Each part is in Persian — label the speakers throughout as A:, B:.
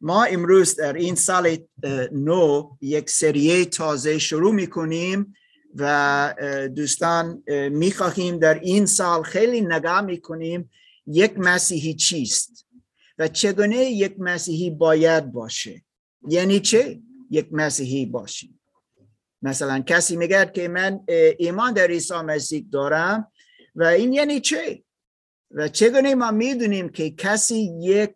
A: ما امروز در این سال نو یک سریه تازه شروع می‌کنیم و دوستان می‌خواهیم در این سال خیلی نگاه می‌کنیم یک مسیحی چیست و چگونه یک مسیحی باید باشه. یعنی چه یک مسیحی باشیم مثلا کسی میگه که من ایمان در عیسی مسیح دارم و این یعنی چه؟ و چگونه ما می‌دونیم که کسی یک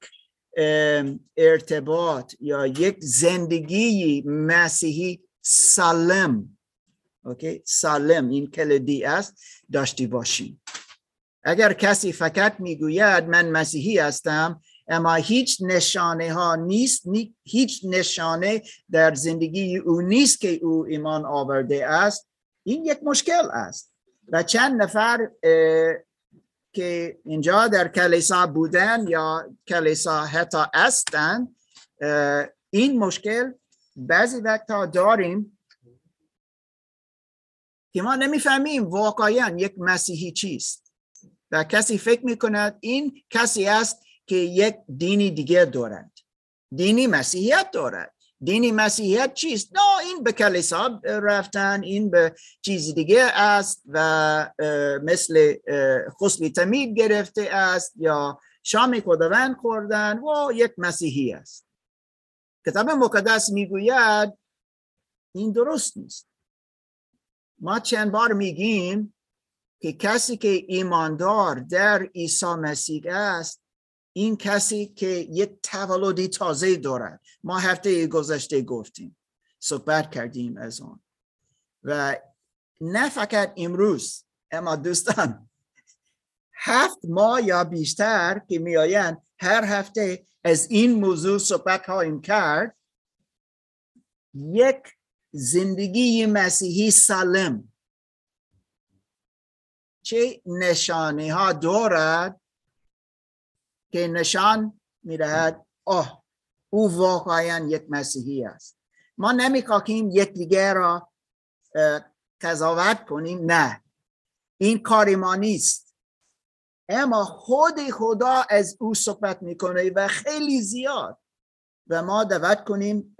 A: ارتباط یا یک زندگی مسیحی سالم. اوکی؟ سالم این کلدی است داشتی باشیم اگر کسی فقط می‌گوید من مسیحی هستم اما هیچ نشانه ها نیست هیچ نشانه در زندگی او نیست که او ایمان آورده است این یک مشکل است. و چند نفر که اینجا در کلیسا بودن یا کلیسا حتی هستند این مشکل بعضی وقتا داریم که ما نمی‌فهمیم واقعا یک مسیحی چیست. و کسی فکر می‌کند این کسی است که یک دینی دیگه دارد. دینی مسیحیت دارد. دینی مسیحیت چیست؟ نه این به کلیسا رفتن این به چیز دیگه است و مثل خسلی تمید گرفته است یا شام خداوند خوردن و یک مسیحی است کتاب مقدس می‌گوید این درست نیست ما چند بار میگیم که کسی که ایماندار در عیسی مسیح است این کسی که یک تولدی تازه دارد ما هفته گذشته گفتیم. صحبت کردیم از آن. و نه فقط امروز اما دوستان هفت ماه یا بیشتر که میآیند هر هفته از این موضوع صحبت خواهیم کرد. یک زندگی مسیحی سالم. چه نشانه ها دارد؟ که نشان می‌دهد آه او واقعا یک مسیحی است. ما نمی‌خواهیم یک دیگر را قضاوت کنیم نه. این کار ما نیست. اما خود خدا از او صحبت می‌کنه و خیلی زیاد. و ما دعوت کنیم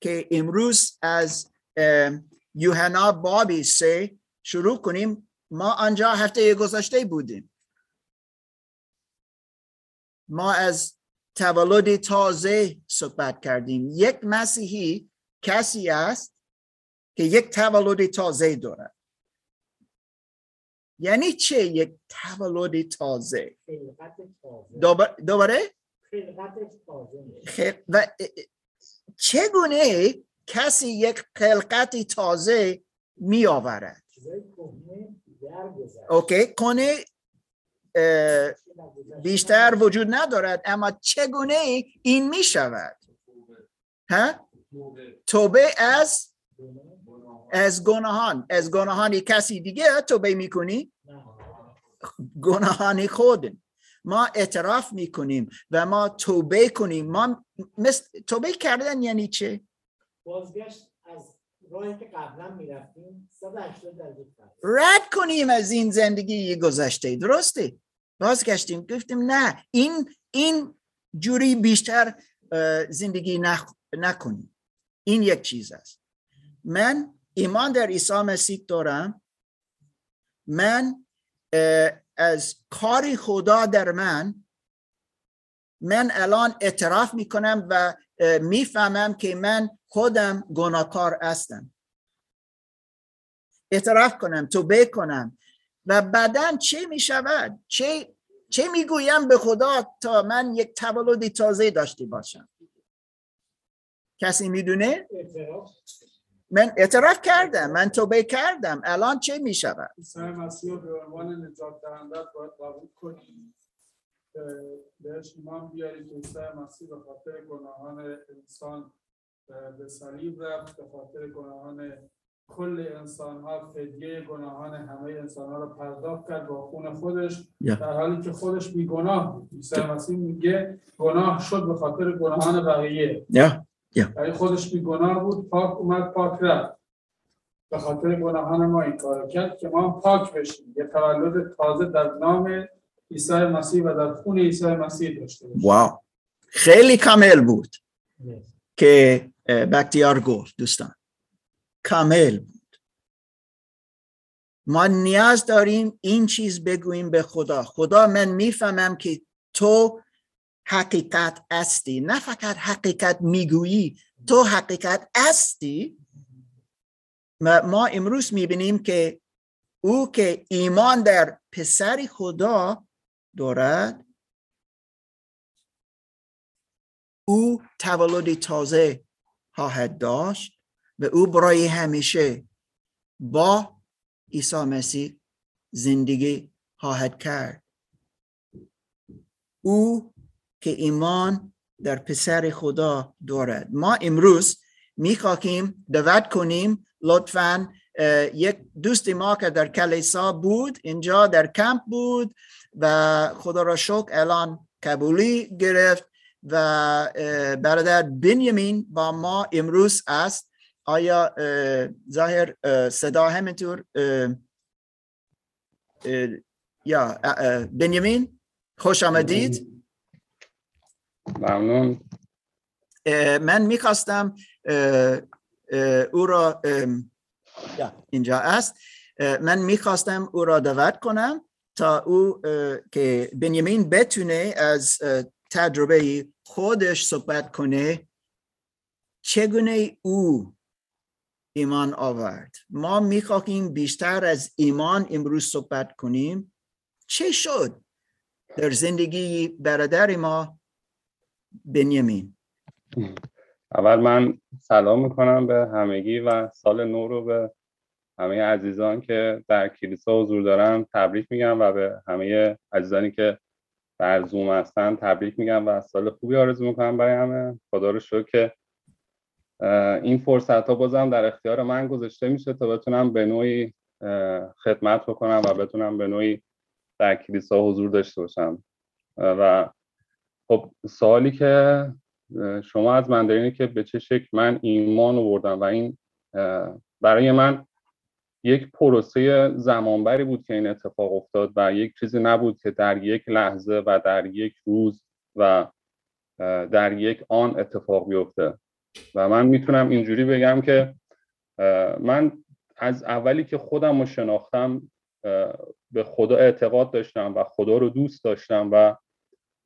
A: که امروز از یوحنا بابی سه شروع کنیم. ما آنجا هفته گذشته بودیم. ما از تولد تازه صحبت کردیم. یک مسیحی کسی است که یک تولد تازه دارد. یعنی چه یک تولد تازه؟ دوباره و چگونه کسی یک خلقت تازه می آورد اوکی کنه بیشتر وجود ندارد اما چگونه این می شود؟ ها؟ توبه از از گناهان. از گناهانی کسی دیگه توبه می‌کنی گناهان خود. ما اعتراف می‌کنیم و ما توبه کنیم. ما مثل توبه کردن یعنی چه؟
B: بازگشت از راهی که قبلا می‌رفتیم
A: رد کنیم از این زندگی گذشته. درسته؟ بازگشتیم گفتیم نه این این جوری بیشتر زندگی نکنیم. این یک چیز است. من ایمان در عیسی مسیح دارم. من از کار خدا در من من الان اعتراف می‌کنم و می‌فهمم که من خودم گناهکار هستم. اعتراف کنم توبه کنم. و بعدا چه می شود چه چه می‌گویم به خدا تا من یک تولد تازه داشته باشم؟ کسی می‌دونه؟ من اعتراف کردم من توبه کردم. الان چه می شود
C: به بهش ایمان بیاریم که عیسی مسیح به خاطر گناهان انسان به صلیب رفت به خاطر گناهان کل انسان ها فدیه گناهان همه انسان ها رو پرداخت کرد با خون خودش yeah. در حالی که خودش بی گناه عیسی مسیح میگه گناه شد به خاطر گناهان بقیه.
A: yeah.
C: yeah. خودش بی گناه بود پاک اومد پاک رفت. به خاطر گناهان ما این کار کرد که ما پاک بشیم. یه تولد تازه در نام عیسی مسیح و در خون عیسی مسیح داشته باشیم.
A: واو. خیلی کامل بود که بکتیار گفت دوستان. کامل بود. ما نیاز داریم این چیز بگوییم به خدا. خدا من می‌فهمم که تو حقیقت استی نه فقط حقیقت می‌گویی تو حقیقت استی ما امروز می‌بینیم که او که ایمان در پسر خدا دارد او تولد تازه خواهد داشت. و او برای همیشه با عیسی مسیح زندگی خواهد کرد. او که ایمان در پسر خدا دارد. ما امروز می‌خواهیم دعوت کنیم لطفا یک دوست ما که در کلیسا بود اینجا در کمپ بود و خدا را شکر الان قبولی گرفت و برادر بنیامین با ما امروز است. آیا ظاهر صدا همینطور یا بنیامین خوش آمدید؟
D: ممنون.
A: من می‌خواستم او را اینجا است. من می‌خواستم او را دعوت کنم تا او که بنیامین بتونه از تجربه خودش صحبت کنه چگونه او ایمان آورد. ما می‌خواهیم بیشتر از ایمان امروز صحبت کنیم. چه شد؟ در زندگی برادر ما بنیامین.
D: اول من سلام می‌کنم به همگی و سال نو رو به همه عزیزان که در کلیسا حضور دارن تبریک میگم و به همه عزیزانی که در زوم هستن تبریک میگم و سال خوبی آرزو می‌کنم برای همه. خدا رو شکر که این فرصت ها بازم در اختیار من گذاشته میشه تا بتونم به نوعی خدمت بکنم و بتونم به نوعی در کلیسا حضور داشته باشم. و خب سوالی که شما از من دارین که به چه شکل من ایمان آوردم و این برای من یک پروسه زمانبری بود که این اتفاق افتاد و یک چیزی نبود که در یک لحظه و در یک روز و در یک آن اتفاق بیفته. و من می‌تونم اینجوری بگم که من از اولی که خودم رو شناختم به خدا اعتقاد داشتم و خدا رو دوست داشتم و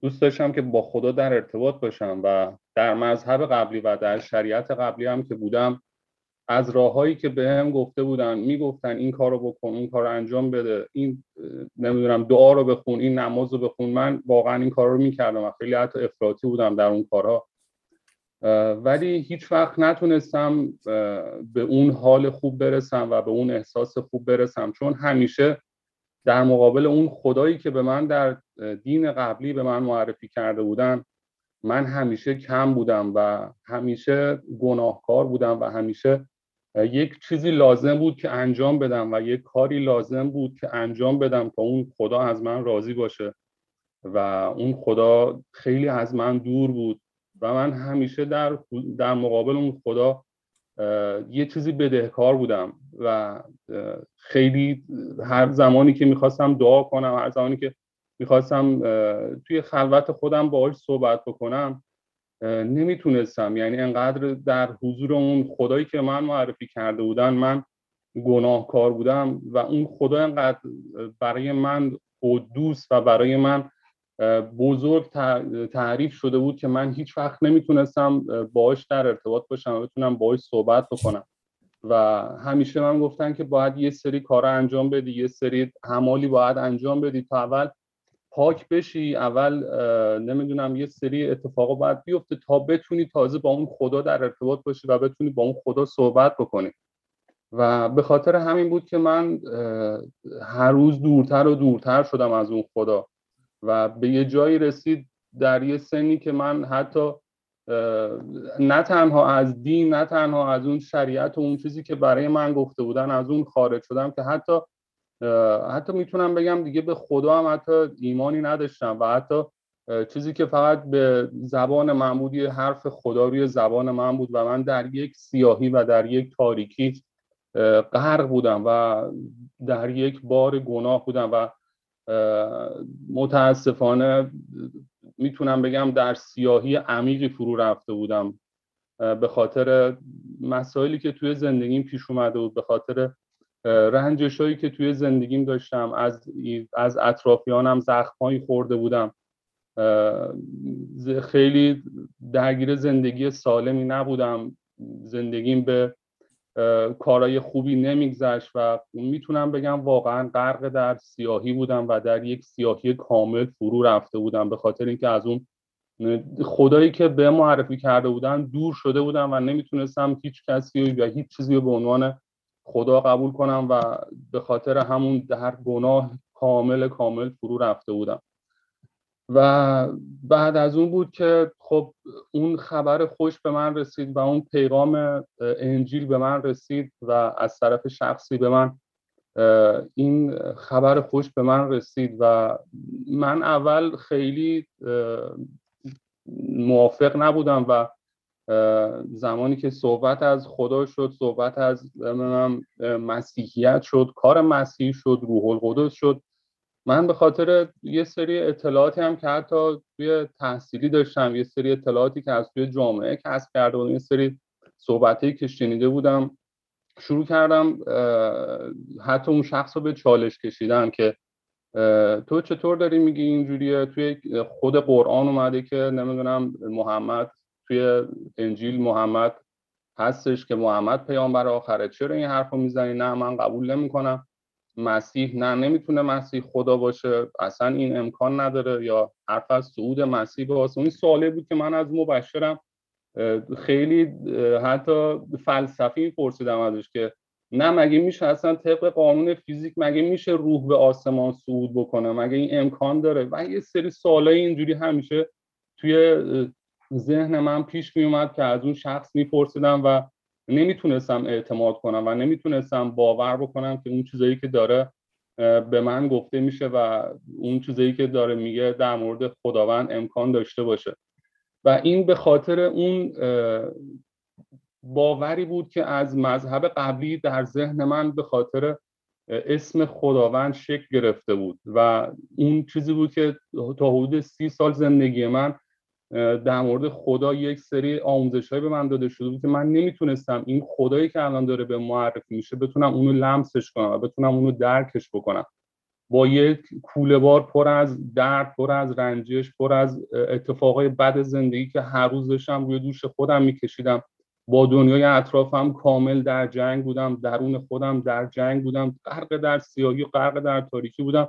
D: دوست داشتم که با خدا در ارتباط باشم و در مذهب قبلی و در شریعت قبلی هم که بودم از راههایی که به هم گفته بودن می‌گفتن این کار رو بکن این کار رو انجام بده این نمی‌دونم دعا رو بخون این نماز رو بخون. من واقعا این کار رو می‌کردم و خیلی حتی افراطی بودم در اون کارها ولی هیچ وقت نتونستم به اون حال خوب برسم و به اون احساس خوب برسم. چون همیشه در مقابل اون خدایی که به من در دین قبلی به من معرفی کرده بودن من همیشه کم بودم و همیشه گناهکار بودم و همیشه یک چیزی لازم بود که انجام بدم و یک کاری لازم بود که انجام بدم تا اون خدا از من راضی باشه. و اون خدا خیلی از من دور بود. و من همیشه در, در مقابل اون خدا یه چیزی بدهکار بودم و خیلی هر زمانی که می‌خواستم دعا کنم هر زمانی که می‌خواستم توی خلوت خودم باهاش صحبت بکنم نمی‌تونستم. یعنی انقدر در حضور اون خدایی که من معرفی کرده بودن من گناهکار بودم و اون خدا انقدر برای من قدوس و برای من بزرگ تعریف شده بود که من هیچ وقت نمی‌تونستم باهاش در ارتباط باشم و بتونم باهاش صحبت بکنم. و همیشه من گفتن که باید یه سری کار انجام بدی یه سری همالی باید انجام بدی تا اول پاک بشی اول نمی‌دونم یه سری اتفاقا باید بیفته تا بتونی تازه با اون خدا در ارتباط باشی و بتونی با اون خدا صحبت بکنی. و به خاطر همین بود که من هر روز دورتر و دورتر شدم از اون خدا. و به یه جایی رسید در یه سنی که من حتی نه تنها از دین نه تنها از اون شریعت و اون چیزی که برای من گفته بودن از اون خارج شدم که حتی حتی می‌تونم بگم دیگه به خدا هم حتی ایمانی نداشتم و حتی چیزی که فقط به زبان من بود یه حرف خدا روی زبان من بود و من در یک سیاهی و در یک تاریکی غرق بودم و در یک بار گناه بودم و متاسفانه می‌تونم بگم در سیاهی عمیقی فرو رفته بودم. به خاطر مسائلی که توی زندگیم پیش اومده بود به خاطر رنجش هایی که توی زندگیم داشتم از از اطرافیانم زخمهایی خورده بودم. خیلی درگیر زندگی سالمی نبودم. زندگیم به کارهای خوبی نمیگذشت و می‌تونم بگم واقعا غرق در سیاهی بودم و در یک سیاهی کامل فرو رفته بودم به خاطر اینکه از اون خدایی که به معرفی کرده بودن دور شده بودم و نمی‌تونستم هیچ کسی و هیچ چیزی رو به عنوان خدا قبول کنم و به خاطر همون در گناه کامل کامل فرو رفته بودم. و بعد از اون بود که خب اون خبر خوش به من رسید و اون پیغام انجیل به من رسید و از طرف شخصی به من این خبر خوش به من رسید و من اول خیلی موافق نبودم و زمانی که صحبت از خدا شد صحبت از مسیحیت شد کار مسیحی شد روح القدس شد من به خاطر یه سری اطلاعاتی هم که حتی توی تحصیلی داشتم یه سری اطلاعاتی که از توی جامعه کسب کرده بودم یه سری صحبتی که شنیده بودم شروع کردم حتی اون شخص رو به چالش کشیدن که تو چطور داری میگی اینجوریه؟ توی خود قرآن اومده که نمی‌دونم محمد توی انجیل محمد هستش که محمد پیامبر آخره. چرا این حرف رو می‌زنی؟ نه من قبول نمی‌کنم. مسیح نه نمی‌تونه مسیح خدا باشه. اصلا این امکان نداره. یا حرف از صعود مسیح به واسه این سوالی بود که من از مبشرم خیلی حتی فلسفی پرسیدم ازش که نه مگه میشه اصلا طبق قانون فیزیک مگه میشه روح به آسمان صعود بکنه؟ مگه این امکان داره؟ و یه سری سوالای اینجوری همیشه توی ذهن من پیش میومد که از اون شخص میپرسیدم و نمی‌تونستم اعتماد کنم و نمی‌تونستم باور بکنم که اون چیزایی که داره به من گفته میشه و اون چیزایی که داره میگه در مورد خداوند امکان داشته باشه. و این به خاطر اون باوری بود که از مذهب قبلی در ذهن من به خاطر اسم خداوند شکل گرفته بود و اون چیزی بود که تا حدود سی سال زندگی من در مورد خدا یک سری آموزش به من داده شده بود که من نمی‌تونستم این خدایی که الان داره به معرفی میشه بتونم اونو لمسش کنم و بتونم اونو درکش بکنم. با یک کوله بار پر از درد پر از رنجش پر از اتفاقای بد زندگی که هر روز داشتم روی دوش خودم میکشیدم. با دنیای اطرافم کامل در جنگ بودم درون خودم در جنگ بودم غرق در سیاهی غرق در تاریکی بودم.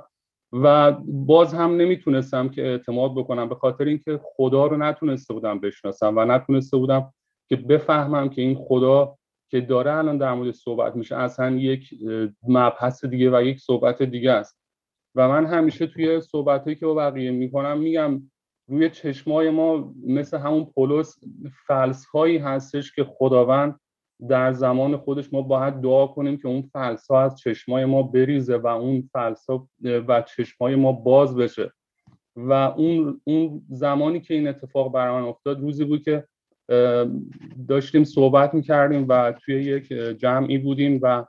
D: و باز هم نمی‌تونستم که اعتماد بکنم به خاطر اینکه خدا رو نتونسته بودم بشناسم و نتونسته بودم که بفهمم که این خدا که داره الان در مورد صحبت میشه اصلا یک مبحث دیگه و یک صحبت دیگه است. و من همیشه توی صحبتهایی که با بقیه می‌کنم میگم روی چشمای ما مثل همون پولس فلس هایی هستش که خداوند در زمان خودش ما باید دعا کنیم که اون فلسا از چشمای ما بریزه و اون فلسا و چشمای ما باز بشه. و اون اون زمانی که این اتفاق بر افتاد روزی بود که داشتیم صحبت می‌کردیم و توی یک جمعی بودیم و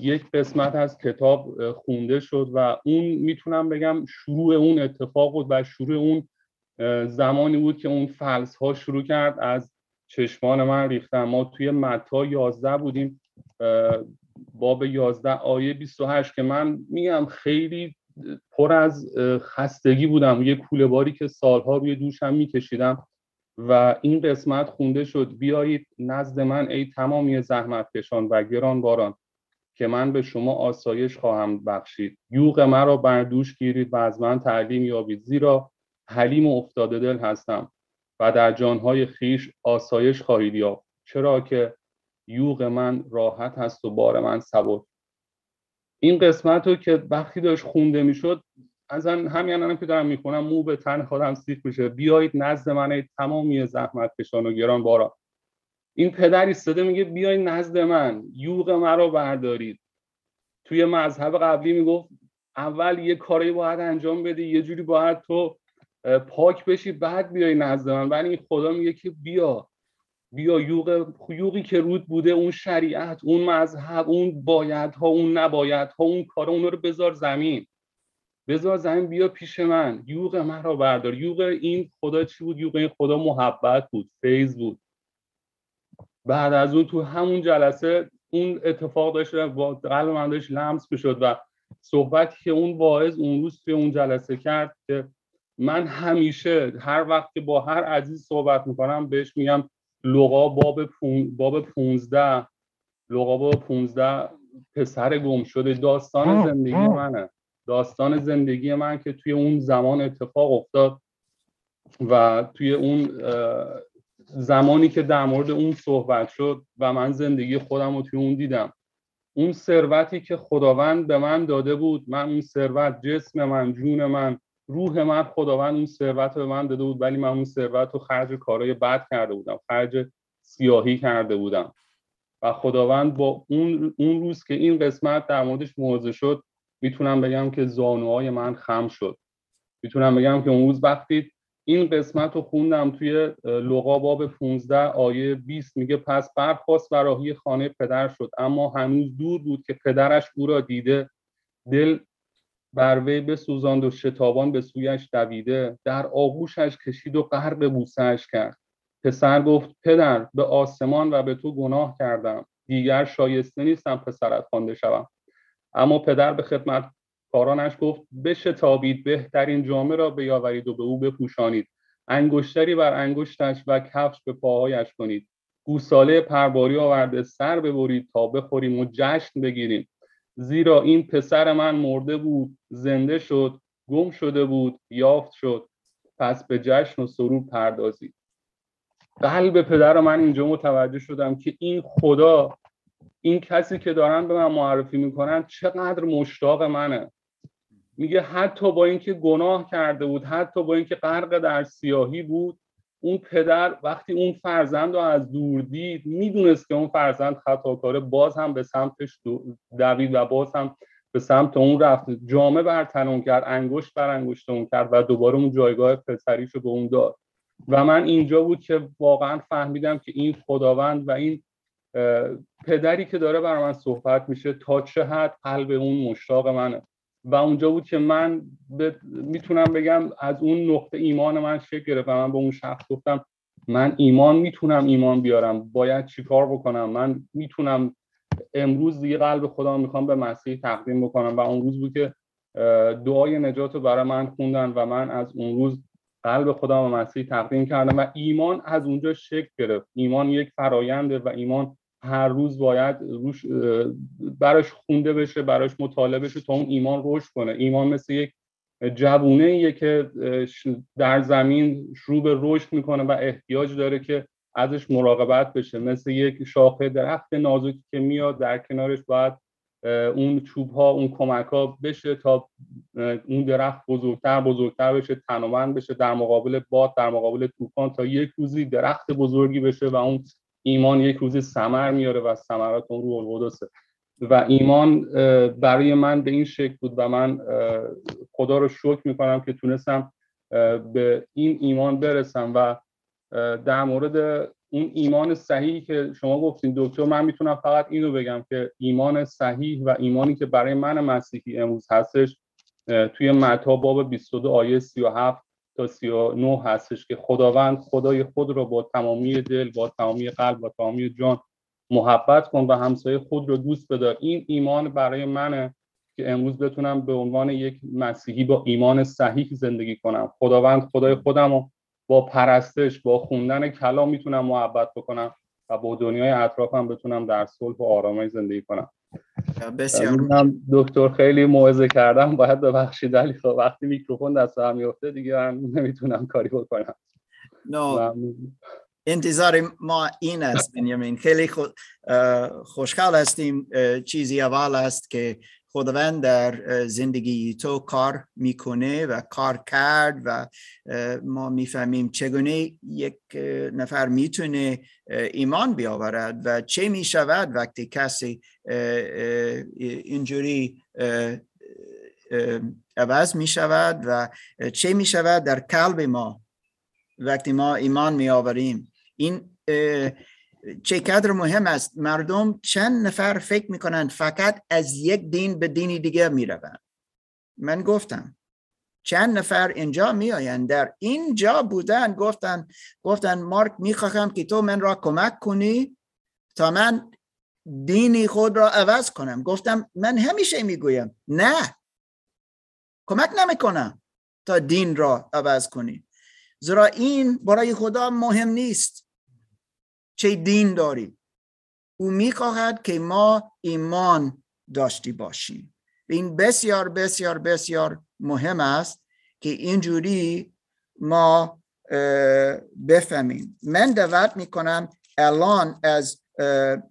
D: یک قسمت از کتاب خونده شد و اون می‌تونم بگم شروع اون اتفاق بود و شروع اون زمانی بود که اون فلس ها شروع کرد از چشمان من ریختن ما توی متا 11 بودیم باب 11 آیه 28 که من میگم خیلی پر از خستگی بودم. یه کوله باری که سالها روی دوشم میکشیدم و این قسمت خونده شد. بیایید نزد من ای تمامی زحمت کشان و گران باران که من به شما آسایش خواهم بخشید. یوغ مرا بر دوش گیرید و از من تعلیم یابید. زیرا حلیم و افتاده دل هستم. و در جانهای خیش آسایش خواهید یافت. چرا که یوغ من راحت هست و بار من سبک این قسمت رو که وقتی داشت خونده می‌شد از همین هم که دارم می‌خونم مو به تن خودم سیخ میشه. بیایید نزد من تمامی زحمت کشان و گران بارا این پدر ایستاده میگه بیایید نزد من. یوغ مرا بردارید. توی مذهب قبلی می‌گفت اول یه کاری باید انجام بدی یه جوری باید تو پاک بشی بعد بیای نزد من. ولی این خدا میگه که بیا. بیا یوغ یوغی که رود بوده اون شریعت اون مذهب اون بایدها اون نبایدها اون کار اون رو بذار زمین. بذار زمین بیا پیش من. یوغ من را بردار. یوغ این خدا چی بود؟ یوغ این خدا محبت بود فیض بود. بعد از اون تو همون جلسه اون اتفاق داشت با قلب من داشت لمس بشد و صحبتی که اون واعظ اون روز توی اون جلسه کرد که من همیشه هر وقت که با هر عزیز صحبت می‌کنم بهش میگم لغا باب, پون، باب 15 لغا باب 15 پسر گم شده داستان زندگی منه. داستان زندگی من که توی اون زمان اتفاق افتاد و توی اون زمانی که در مورد اون صحبت شد و من زندگی خودم رو توی اون دیدم. اون ثروتی که خداوند به من داده بود من اون ثروت جسم من جون من روح من خداوند اون ثروت به من داده بود ولی من اون ثروت رو خرج کارهای بد کرده بودم خرج سیاهی کرده بودم. و خداوند با اون, اون روز که این قسمت در موردش موضع شد می‌تونم بگم که زانوهای من خم شد. می‌تونم بگم که اون روز وقتی این قسمت رو خوندم توی لغا باب 15 آیه 20 میگه پس برخواست و راهی خانه پدر شد اما هنوز دور بود که پدرش او را دیده. دل بر وی بسوزاند و شتابان به سویش دویده در آغوشش کشید و غرق بوسهش کرد. پسر گفت پدر به آسمان و به تو گناه کردم. دیگر شایسته نیستم پسرت خوانده شوم. اما پدر به خدمت کارانش گفت بشتابید بهترین جامه را بیاورید و به او بپوشانید. انگشتری بر انگشتش و کفش به پاهایش کنید. گوساله پرباری آورده سر ببرید تا بخوریم و جشن بگیریم. زیرا این پسر من مرده بود زنده شد گم شده بود یافت شد. پس به جشن و سرور پردازید. قلب پدر من اینجا متوجه شدم که این خدا این کسی که دارن به من معرفی می‌کنن چقدر مشتاق منه. میگه حتی با اینکه گناه کرده بود حتی با اینکه غرق در سیاهی بود اون پدر وقتی اون فرزند رو از دور دید می‌دونست که اون فرزند خطاکاره باز هم به سمتش دوید و باز هم به سمت اون رفت. جامه بر تن کرد انگشت بر انگشت اون کرد و دوباره اون جایگاه پسریش رو به اون داد. و من اینجا بود که واقعا فهمیدم که این خداوند و این پدری که داره برای من صحبت میشه تا چه حد قلب اون مشتاق منه. و اونجا بود که من می‌تونم بگم از اون نقطه ایمان من شکل گرفت و من به اون شخص گفتم من ایمان می‌تونم ایمان بیارم باید چیکار بکنم؟ من می‌تونم امروز دیگه قلب خدا می‌خوام به مسیح تقدیم بکنم. و اون روز بود که دعای نجات رو برای من خوندن و من از اون روز قلب خدا به مسیح تقدیم کردم و ایمان از اونجا شکل گرفت. ایمان یک فراینده و ایمان هر روز باید روش براش خونده بشه براش مطالعه بشه تا اون ایمان رشد کنه. ایمان مثل یک جوونه ایه که در زمین شروع به رشد می‌کنه و احتیاج داره که ازش مراقبت بشه. مثل یک شاخه درخت نازکی که میاد در کنارش باید اون چوب ها اون کمک ها بشه تا اون درخت بزرگتر بزرگتر بشه تنومند بشه در مقابل باد در مقابل طوفان تا یک روزی درخت بزرگی بشه و اون ایمان یک روزی سمر میاره و ثمرات اون رو القدسه. و ایمان برای من به این شکل بود و من خدا رو شکر می‌کنم که تونستم به این ایمان برسم و در مورد اون ایمان صحیحی که شما گفتین دکتر من می‌تونم فقط اینو بگم که ایمان صحیح و ایمانی که برای من مسیحی امروز هستش توی متا باب 22 آیه 37 تا 39 هستش که خداوند خدای خود را با تمامی دل با تمامی قلب و تمامی جان محبت کن و همسایه خود رو دوست بدار. این ایمان برای منه که امروز بتونم به عنوان یک مسیحی با ایمان صحیح زندگی کنم. خداوند خدای خودم رو با پرستش با خوندن کلام می‌تونم محبت بکنم و با دنیای اطرافم بتونم در صلح و آرامش زندگی کنم. بسیار دکتر خیلی موعظه کردم. باید ببخشید. ولی خب وقتی میکروفون دست هم میفته دیگه من نمی‌تونم کاری بکنم.
A: No. انتظار ما این است بنیامین. خیلی خوشحال هستیم. چیزی اول است که خداوند در زندگی تو کار می‌کنه و کار کرد و ما می‌فهمیم چگونه یک نفر می‌تونه ایمان بیاورد و چه می‌شود وقتی کسی اینجوری عوض می‌شود و چه می‌شود در قلب ما وقتی ما ایمان میآوریم. این چه قدر مهم است؟ مردم چند نفر فکر می‌کنند فقط از یک دین به دینی دیگه می‌روند؟ من گفتم چند نفر اینجا میآیند؟ در اینجا بودن گفتن گفتن مارک می‌خواهم که تو من را کمک کنی تا من دینی خود را عوض کنم. گفتم من همیشه می‌گویم نه. کمک نمی‌کنم تا دین را عوض کنی. زیرا این برای خدا مهم نیست. چه دین داری او می‌خواهد که ما ایمان داشتی باشیم. این بسیار بسیار بسیار مهم است که اینجوری ما بفهمیم. من دعوت می‌کنم الان از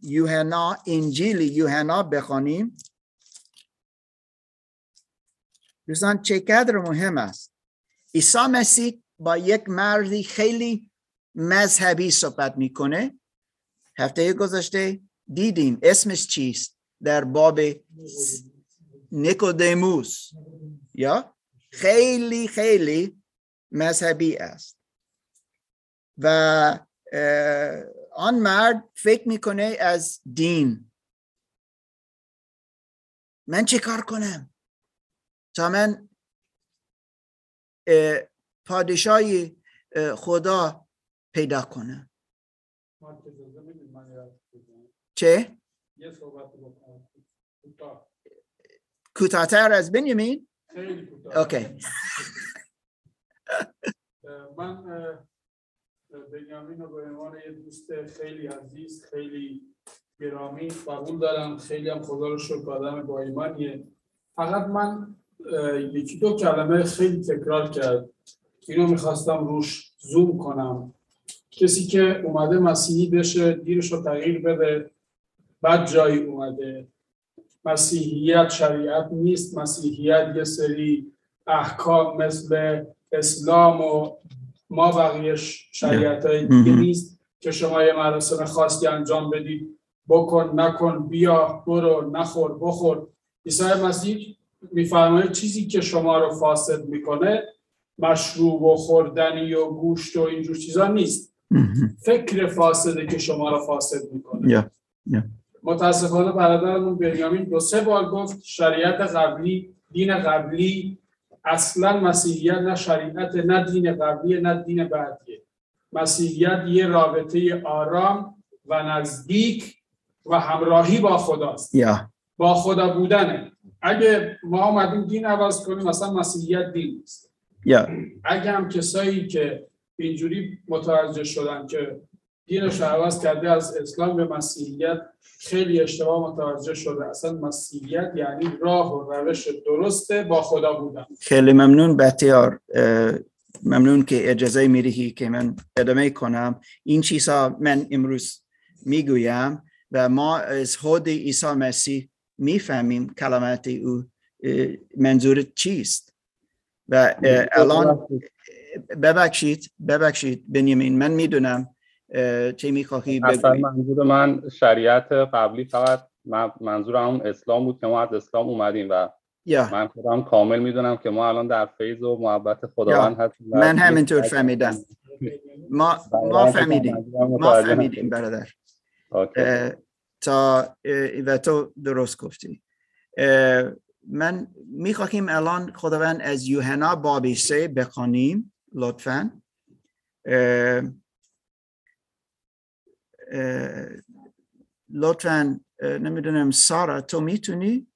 A: یوحنا انجیل یوحنا بخوانیم. دوستان چقدر مهم است. عیسی مسیح با یک مردی خیلی مذهبی صحبت می‌کنه. هفته گذشته دیدیم اسمش چیست در باب نیکودیموس؟ یا خیلی خیلی مذهبی است. و آن مرد فکر می‌کنه از دین. من چه کار کنم؟ تا من اه، پادشاهی اه، خدا پیدا کنم
C: ما اجازه می‌دید من یه حرف بزنم؟
A: چه؟
C: یه صحبت.
A: کوتاهتر از بنیامین؟
C: خیلی
A: اوکی.
C: من بنیامین رو به عنوان یه دوست خیلی عزیز خیلی گرامی قبول دارم. خیلی هم خدا رو شکر آدم با ایمانیه. فقط من یکی دو کلمه خیلی تکرار کرد. اینو می‌خواستم روش زوم کنم. کسی که اومده مسیحی بشه دیرش رو تغییر بده. بعد جایی اومده. مسیحیت شریعت نیست. مسیحیت یه سری احکام مثل اسلام و ما بقیه شریعت های دیگه
A: مهم.
C: نیست که شما یه مراسم خاصی انجام بدید. بکن نکن بیا برو نخور بخور. عیسی مسیح میفرماید چیزی که شما رو فاسد می‌کنه مشروب و خوردنی و گوشت و اینجور چیزا نیست.
A: مهم.
C: فکر فاسده که شما رو فاسد می‌کنه.
A: یا
C: متاسفانه برادرمون بنیامین دو سه بار گفت شریعت قبلی دین قبلی اصلا مسیحیت نه شریعت نه دین قبلی نه دین بعدیه. مسیحیت یه رابطه آرام و نزدیک و همراهی با خداست.
A: یا.
C: با خدا بودنه. اگه ما آمدیم دین عوض کنیم مثلا مسیحیت دین نیست.
A: یا.
C: اگه هم کسایی که اینجوری متوجه شدن که دینش رو عوض کرده از اسلام به مسیحیت خیلی اشتباه متوجه شده. اصلا مسیحیت یعنی راه و روش درسته با خدا بودن.
A: خیلی ممنون. بطیار اه، ممنون که اجازه می‌دهی که من ادامه کنم. این چیزها من امروز می‌گویم و ما از خود عیسی مسیح می‌فهمیم کلمات او منظور چیست. و الان ببخشید ببخشید بنیامین من می‌دونم چه می‌خواهی
D: اصلا
A: بگویی؟
D: منظور من شریعت قبلی فقط من- منظور اسلام بود که ما از اسلام اومدیم و
A: یا.
D: من خودم کامل می‌دونم که ما الان در فیض و محبت خداوند هستیم و
A: من همینطور فهمیدم. ما ما فهمیدیم. ما فهمیدیم. برادر. تا و تو درست گفتی. من می‌خواهیم الان خداوند از یوحنا باب سه بخوانیم لطفا. لطفا نمی‌دونم سارا تو می‌تونی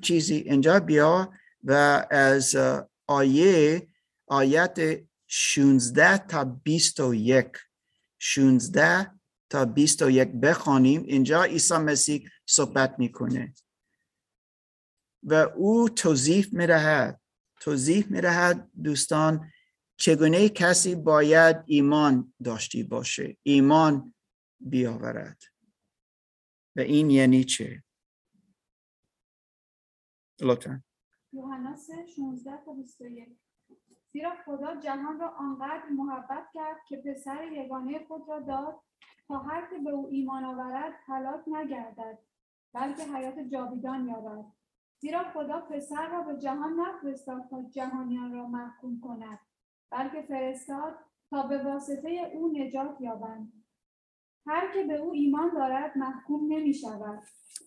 A: چیزی اینجا بیا و از آیه آیت 16 تا 21 16 تا 21 بخوانیم اینجا عیسی مسیح صحبت می‌کنه. و او توضیح می‌دهد توضیح می‌دهد دوستان چگونه کسی باید ایمان داشتی باشه؟ ایمان بیاورد. و این یعنی چه؟ لطفا.
E: یوحنا 3 16 تا 21 زیرا خدا جهان را آنقدر محبت کرد که پسر یگانه خود را داد تا هر که به او ایمان آورد هلاک نگردد بلکه حیات جاویدان یابد. زیرا خدا پسر را به جهان نفرستاد تا جهانیان را محکوم کند بلکه فرستاد تا به واسطه او نجات یابند. هر که به او ایمان دارد محکوم نمی شود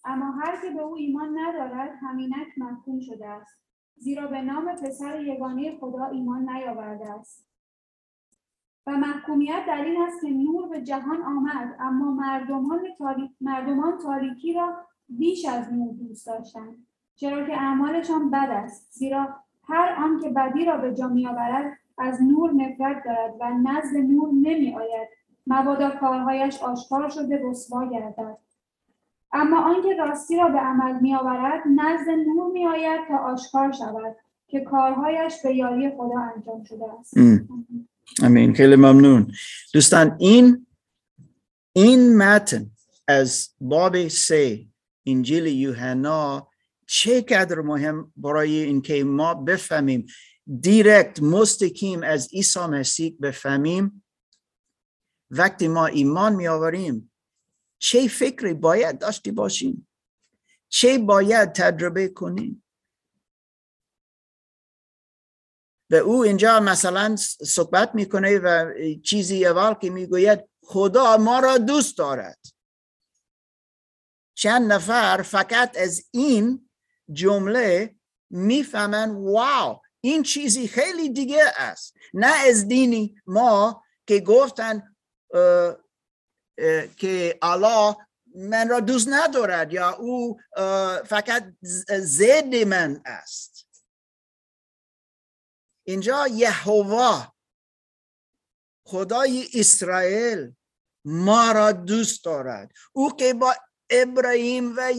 E: اما هر که به او ایمان ندارد همینک محکوم شده است. زیرا به نام پسر یگانه خدا ایمان نیاورده است. و محکومیت در این است که نور به جهان آمد اما مردمان, تاریک، مردمان تاریکی را بیش از نور دوست داشتند. چرا که اعمالشان بد است. زیرا هر آن که بدی را به جا میآورد از نور نفرت دارد و نزد نور نمی آید مبادا کارهایش آشکار شده رسوا گردد. اما آنکه راستی را به عمل می آورد نزد نور می آید تا آشکار شود که کارهایش به یاری خدا انجام شده است.
A: امین خیلی ممنون. دوستان این این متن از باب سه انجیل یوحنا چقدر مهم برای اینکه ما بفهمیم دیرکت مستقیم از عیسی مسیح بفهمیم؟ وقتی ما ایمان می آوریم چه فکری باید داشتی باشیم؟ چه باید تجربه کنیم؟ و او اینجا مثلا صحبت می‌کنه و چیزی اول که می‌گوید خدا ما را دوست دارد. چند نفر فقط از این جمله می‌فهمن واو این چیزی خیلی دیگه است. نه از دینی ما که گفتن که الله من را دوست ندارد یا او فقط زد من است. اینجا یهوه خدای اسرائیل ما را دوست دارد. او که با ابراهیم و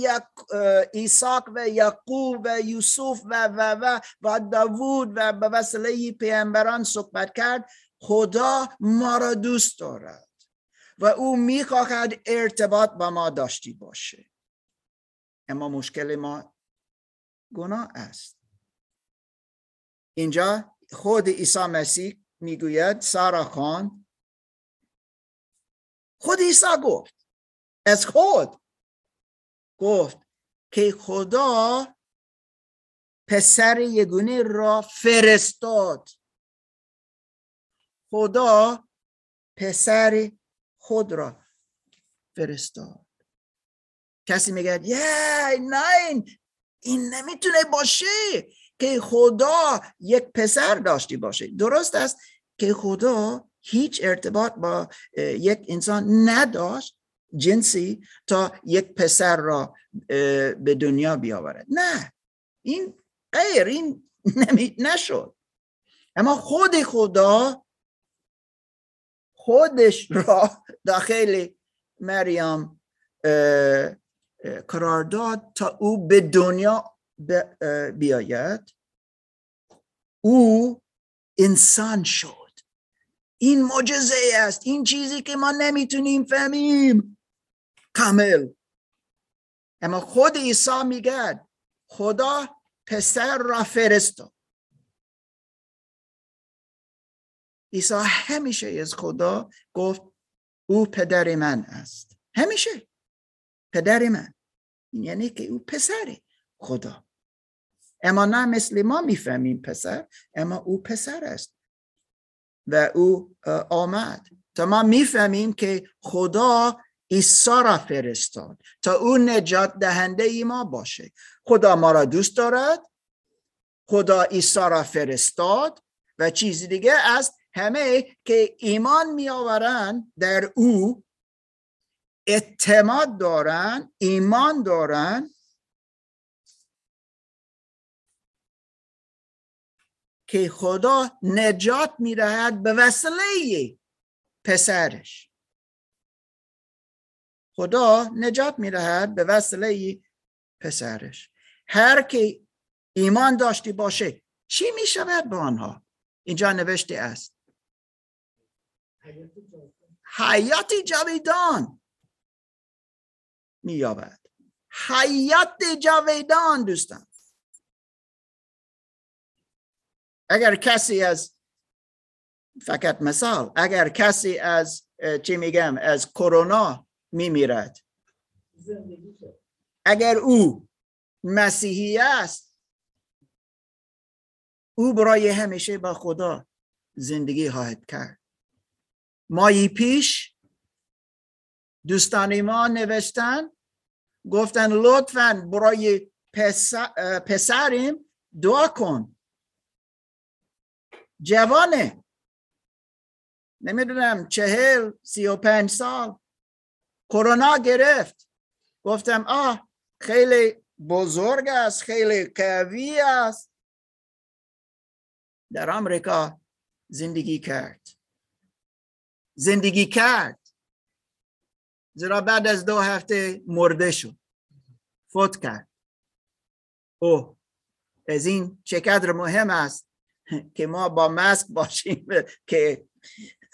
A: ایساق و یعقوب و یوسف و و و و داوود و به وسیله پیامبران صحبت کرد خدا ما را دوست دارد و او می‌خواهد ارتباط با ما داشتی باشه. اما مشکل ما گناه است. اینجا خود عیسی مسیح می‌گوید سارا خان خود عیسی گفت از خود گفت که خدا پسر یگونه را فرستاد. خدا پسر خود را فرستاد. کسی میگه یه نه این نمی‌تونه باشه که خدا یک پسر داشتی باشه. درست است که خدا هیچ ارتباط با یک انسان نداشت جنسی تا یک پسر را به دنیا بیاورد. نه این غیر این نمی نشد. اما خود خدا خودش را داخل مریم قرار داد تا او به دنیا بیاید. او انسان شد. این معجزه است. این چیزی که ما نمی‌تونیم فهمیم. کامل. اما خود عیسی میگه خدا پسر را فرستاد. عیسی همیشه از خدا گفت او پدر من است. همیشه. پدر من. یعنی که او پسر خدا. اما نه مثل ما می‌فهمیم پسر اما او پسر است. و او آمد. تا ما می‌فهمیم که خدا عیسی را فرستاد. تا او نجات دهنده ای ما باشه. خدا ما را دوست دارد. خدا عیسی را فرستاد. و چیز دیگه است همه که ایمان می آورند در او اعتماد دارن ایمان دارن که خدا نجات می دهد به وسیله پسرش. خدا نجات می دهد به وسیله پسرش. هر که ایمان داشتی باشه چی می شود به آنها؟ اینجا نوشته است. حیات جاویدان می یابد حیات جاویدان دوستان. اگر کسی از فقط مثال اگر کسی از چی میگم از کرونا میمیرد. اگر او مسیحی است او برای همیشه با خدا زندگی خواهد کرد. مایی پیش دوستان ما نوشتن گفتن لطفا برای پسریم دعا کن. جوانه. نمی‌دونم چهل سی و پنج سال. کرونا گرفت. گفتم آه خیلی بزرگ است خیلی قوی است. در آمریکا زندگی کرد. زندگی کرد. زیرا بعد از دو هفته مرده شد. فوت کرد. او از این چقدر مهم است که ما با ماسک باشیم که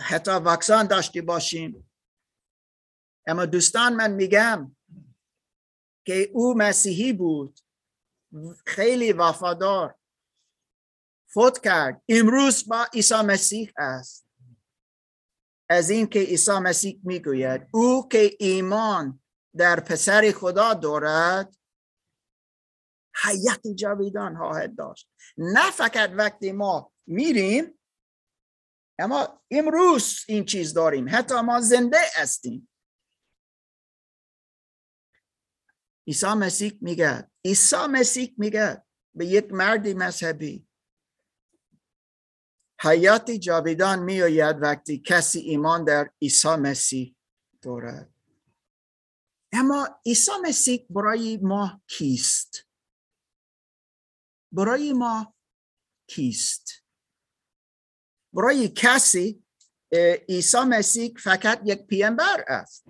A: حتی واکسن داشتی باشیم. اما دوستان من میگم که او مسیحی بود. خیلی وفادار. فوت کرد. امروز با عیسی مسیح است. از این که عیسی مسیح می‌گوید او که ایمان در پسر خدا دارد حیات جاویدان خواهد داشت. نه فقط وقتی ما میریم اما امروز این چیز داریم. حتی ما زنده هستیم. عیسی مسیح میگه عیسی مسیح میگه به یک مرد مذهبی حیات جاویدان میآید وقتی کسی ایمان در عیسی مسیح دارد. اما عیسی مسیح برای ما کیست؟ برای ما کیست؟ برای کسی عیسی مسیح فقط یک پیامبر است.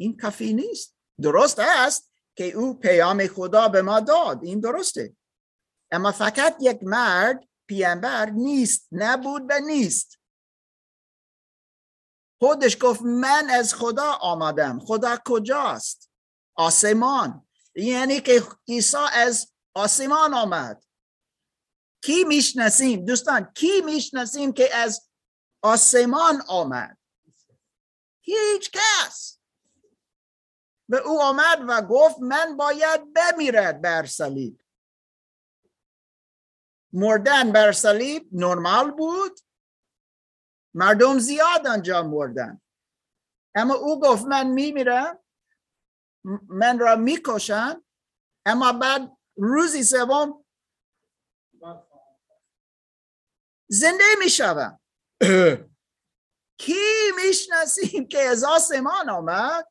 A: این کافی نیست. درست است که او پیام خدا به ما داد. این درسته. اما فقط یک مرد پیامبر نیست نبود و نیست. خودش گفت من از خدا آمدم خدا کجاست؟ آسمان. یعنی که عیسی از آسمان آمد. کی می‌شناسیم؟ دوستان کی می‌شناسیم که از آسمان آمد؟ هیچ کس. و او آمد و گفت من باید بمیرد بر صلیب مردن بر صلیب نرمال بود. مردم زیاد آنجا مردن. اما او گفت من میمیرم من را می‌کشن اما بعد روزی سوم زنده می‌شوم. کی می‌شناسیم که از آسمان آمد؟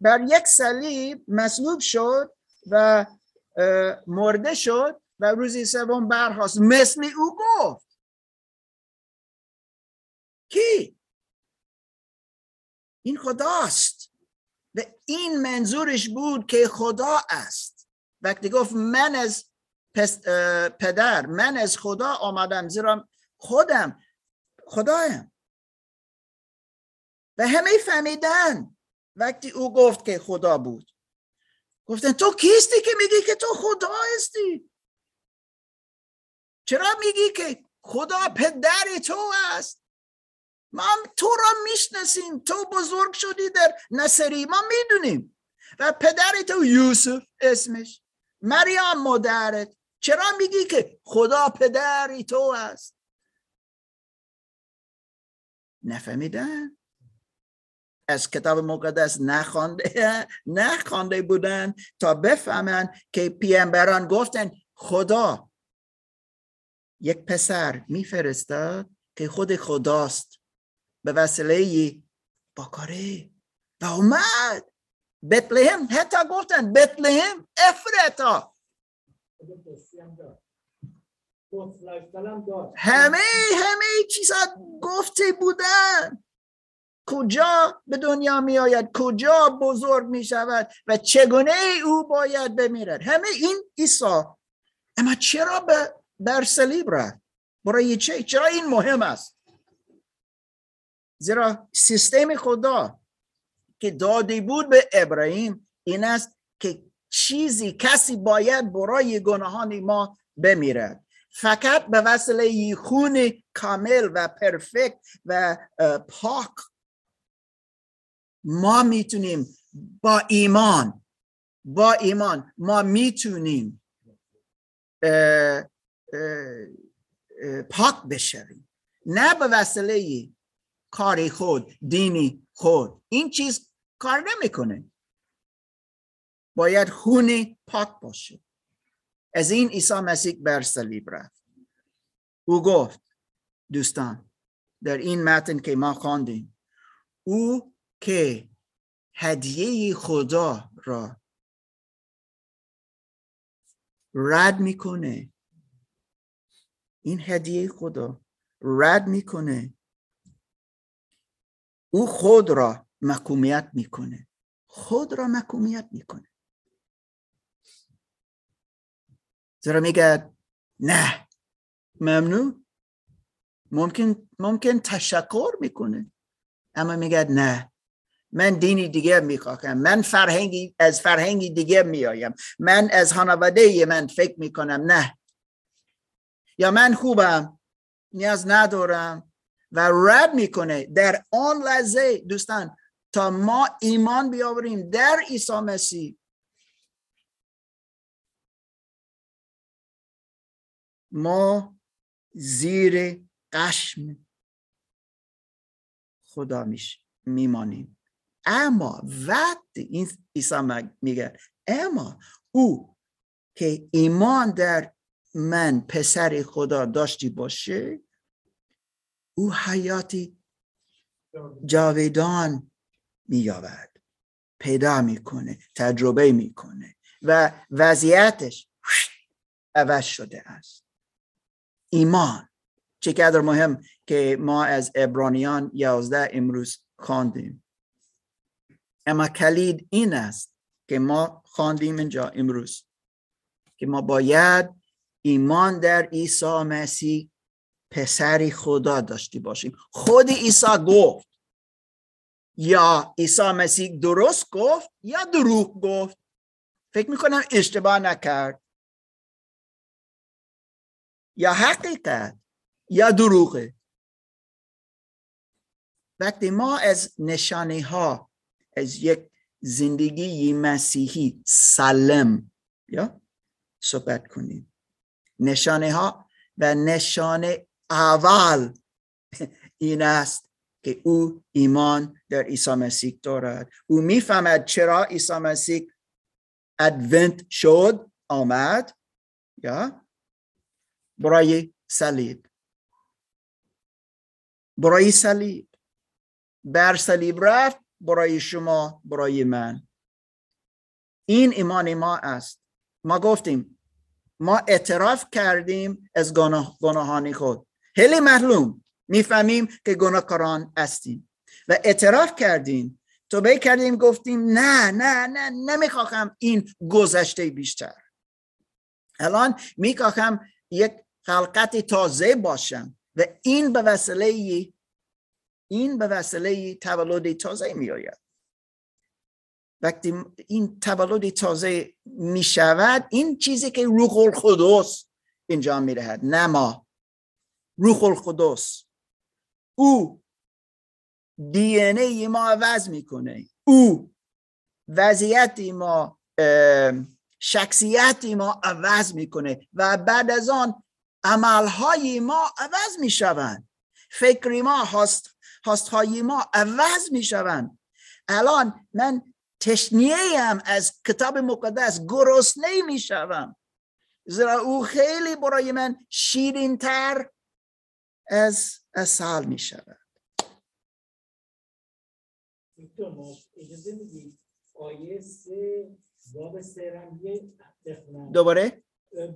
A: بر یک صلیب مصلوب شد و مرده شد. و روزی سوم برخواست مثل او گفت. کی؟ این خداست. و این منظورش بود که خدا است. وقتی گفت من از پدر من از خدا آمدم زیرا خودم خدایم. و همه فهمیدن. وقتی او گفت که خدا بود. گفتن تو کیستی که میگی که تو خدا هستی چرا میگی که خدا پدر تو است؟ ما تو را می‌شناسیم. تو بزرگ شدی در نصری. ما می‌دونیم. و پدر تو یوسف اسمش. مریم مادرت. چرا میگی که خدا پدری تو است؟ نفهمیدن از کتاب مقدس نخوانده نخوانده بودن تا بفهمن که پیامبران گفتن خدا یک پسر میفرستاد که خود خداست. به وسیله باکاره و اومد. بتلهم حتی گفتن بتلهم افرتا همه همه چیزا گفته بودن. کجا به دنیا می آید کجا بزرگ می شود و چگونه او باید بمیرد؟ همه این ایسا اما چرا به بر صلیب رفت برای چه چرا این مهم است؟ زیرا سیستم خدا که داده بود به ابراهیم این است که چیزی کسی باید برای گناهان ما بمیرد فقط به وسیله خون کامل و پرفکت و پاک ما می‌تونیم با ایمان با ایمان ما می‌تونیم پاک بشویم. نه به وسیله کاری خود دینی خود. این چیز کار نمی‌کنه. باید خون پاک باشه. از این عیسی مسیح بر صلیب رفت. او گفت دوستان در این متن که ما خواندیم او که هدیه خدا را رد می‌کنه این هدیه خدا رد می‌کنه. او خود را محکومیت می‌کنه. خود را محکومیت می‌کنه. زیرا میگه نه. ممنون. ممکن ممکن تشکر می‌کنه. اما میگه نه. من دینی دیگه می‌خواهم. من فرهنگی از فرهنگی دیگه میایم من از خانواده من فکر می‌کنم. نه. یا من خوبم؟ نیاز ندارم. و رد می‌کنه. در آن لحظه دوستان تا ما ایمان بیاوریم در عیسی مسیح. ما زیر قشم خدا میش میمانیم. اما وقتی این عیسی میگه اما او که ایمان در من پسر خدا داشتی باشه؟ او حیاتی جاویدان مییابد پیدا می‌کنه تجربه می‌کنه و وضعیتش عوض شده است. ایمان چقدر مهم که ما از ابرانیان یازده امروز خواندیم. اما کلید این است که ما خواندیم اینجا امروز که ما باید ایمان در عیسی مسیح پسری خدا داشتی باشیم. خود عیسی گفت. یا عیسی مسیح درست گفت یا دروغ گفت؟ فکر می‌کنم اشتباه نکرد. یا حقیقت یا دروغه وقتی ما از نشانه ها از یک زندگی مسیحی سالم یا؟ صحبت کنیم. نشانه ها و نشانه اول این است که او ایمان در عیسی مسیح دارد. او می‌فهمد چرا عیسی مسیح ادونت شد آمد یا؟ برای صلیب. برای صلیب. بر صلیب رفت برای شما برای من. این ایمان ما است. ما گفتیم ما اعتراف کردیم از گناه گناهان خود. خیلی معلوم. می‌فهمیم که گناهکاران هستیم. و اعتراف کردیم. توبه کردیم گفتیم نه نه نه نمی‌خواهم این گذشته بیشتر. الان می‌خواهم یک خلقت تازه باشم و این به وسیله این به وسیله تولد تازه می آید وقتی این تولد تازه می شود این چیزی که روح القدس انجام می دهد نه ما. روح القدس. او دی ای ما عوض می‌کنه. او. وضعیت ما شخصیت ما عوض می‌کنه و بعد از آن عملهای ما عوض می‌شوند. فکری ما هست هاستهای ما عوض می‌شوند. الان من تشنیه هم از کتاب مقدس گرسنه می‌شوم زیرا او خیلی برای من شیرین تر از اصل می شود دوباره؟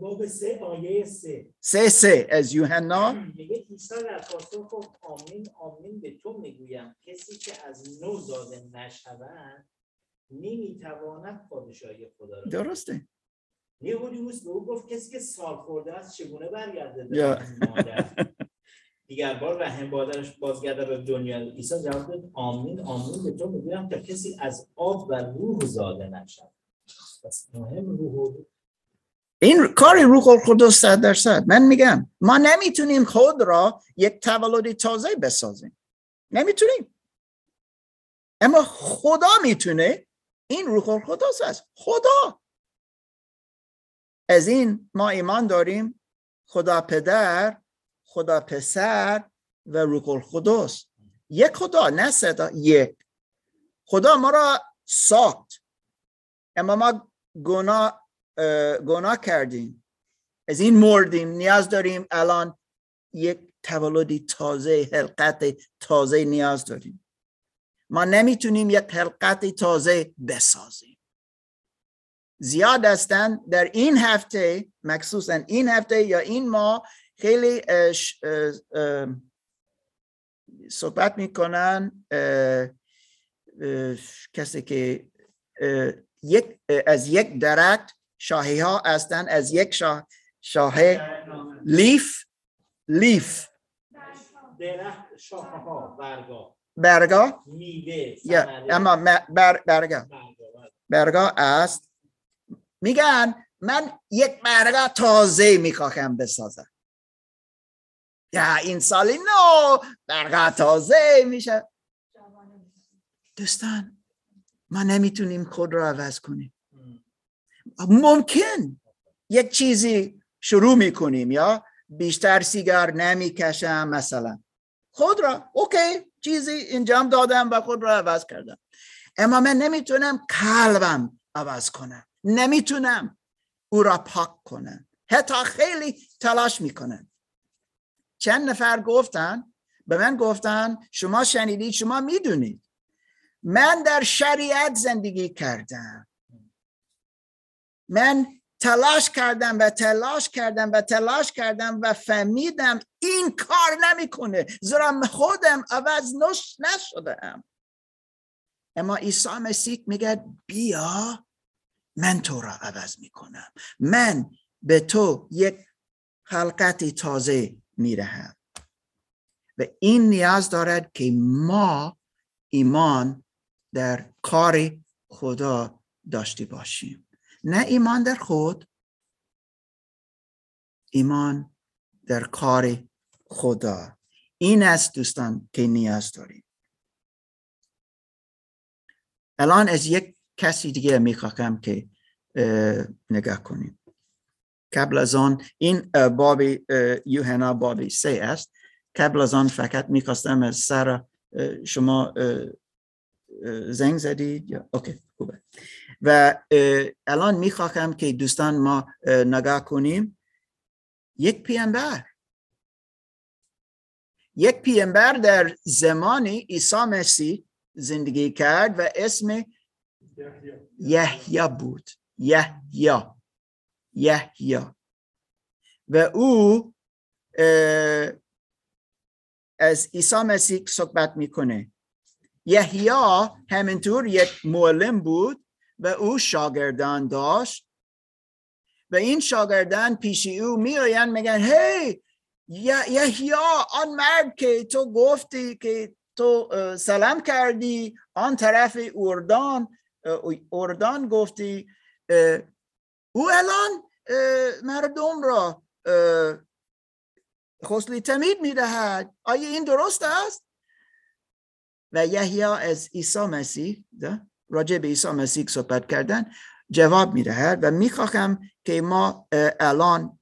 B: باب سه آیه سه
A: سه سه از یوحنا.
B: میگه عیسی در پاسخ آمین آمین به تو می‌گویم. کسی که از نو داده نشود نمی‌تواند پادشاهی خدا را
A: درسته.
B: نیقودیموس به او گفت کسی که سال خورده است چگونه برگرده دیگر بار رحم بادرش بازگرده به دنیا. عیسی جواب داد آمین آمین به تو می‌گویم تا کسی از آب و روح زاده نشد پس مهم روح.
A: این کار روح القدس صد درصد. من میگم ما نمی‌تونیم خود را یک تولد تازه بسازیم. نمی‌تونیم. اما خدا می‌تونه این روح القدس است. خدا. از این ما ایمان داریم. خدا پدر خدا پسر و روح القدس. یک خدا نه صدا یک. خدا ما را ساخت. اما ما گناه گناه کردیم. از این مردیم نیاز داریم الان یک تولدی تازه حلقت تازه نیاز داریم. ما نمی‌تونیم یک حلقت تازه بسازیم. زیاد هستن در این هفته مخصوصا این هفته یا این ماه خیلی صحبت می‌کنن کسی که یک از یک درخت شاهی ها هستن از یک شاه شاهه لیف لیف.
B: درخت شاخه ها برگا
A: برگا
B: میوه
A: اما بر برگا.
B: برگا
A: است. میگن من یک برگا تازه می‌خواهم بسازم. یا این سالی نو برگا تازه میشه. دوستان ما نمی‌تونیم خود را عوض کنیم. ممکن یک چیزی شروع می‌کنیم یا بیشتر سیگار نمی‌کشم مثلا. خود را اوکی. چیزی انجام دادم و خود را عوض کردم. اما من نمی‌تونم قلبم عوض کنم. نمی‌تونم او را پاک کنم. حتی خیلی تلاش می‌کنم. چند نفر گفتن به من گفتن شما شنیدید شما می‌دونید. من در شریعت زندگی کردم. من تلاش کردم و تلاش کردم و تلاش کردم و فهمیدم این کار نمی‌کنه. زیرا خودم عوض نش نشدم. اما عیسی مسیح میگه بیا من تو را عوض می‌کنم. من به تو یک خلقتی تازه میرهم و این نیاز دارد که ما ایمان در کار خدا داشته باشیم. نه ایمان در خود. ایمان در کار خدا. این است دوستان که نیاز داریم. الان از یک کسی دیگه می‌خواهم که اه، نگاه کنیم. قبل از آن این بابی اه، یوحنا بابی سه است. قبل از آن فقط می‌خواستم از سر شما زنگ زدید یا؟ اوکی خوبه. و الان می‌خواهم که دوستان ما اه، نگاه کنیم. یک پیامبر. یک پیامبر در زمانی عیسی مسیح زندگی کرد و اسم
C: یحیی.
A: بود. یحیی. یحیی. و او از عیسی مسیح صحبت می‌کنه. یحیی همینطور یک معلم بود. و او شاگردان داشت. و این شاگردان پیش او میآیند میگن هی یحیی آن مرد که تو گفتی که تو سلام کردی آن طرف اردان اردان گفتی او الان مردم را غسل تمید می‌دهد. آیا این درست است؟ و یحیی از عیسی مسیح ده؟ راجع به عیسی مسیح صحبت کردن جواب می‌دهد و می‌خواهم که ما الان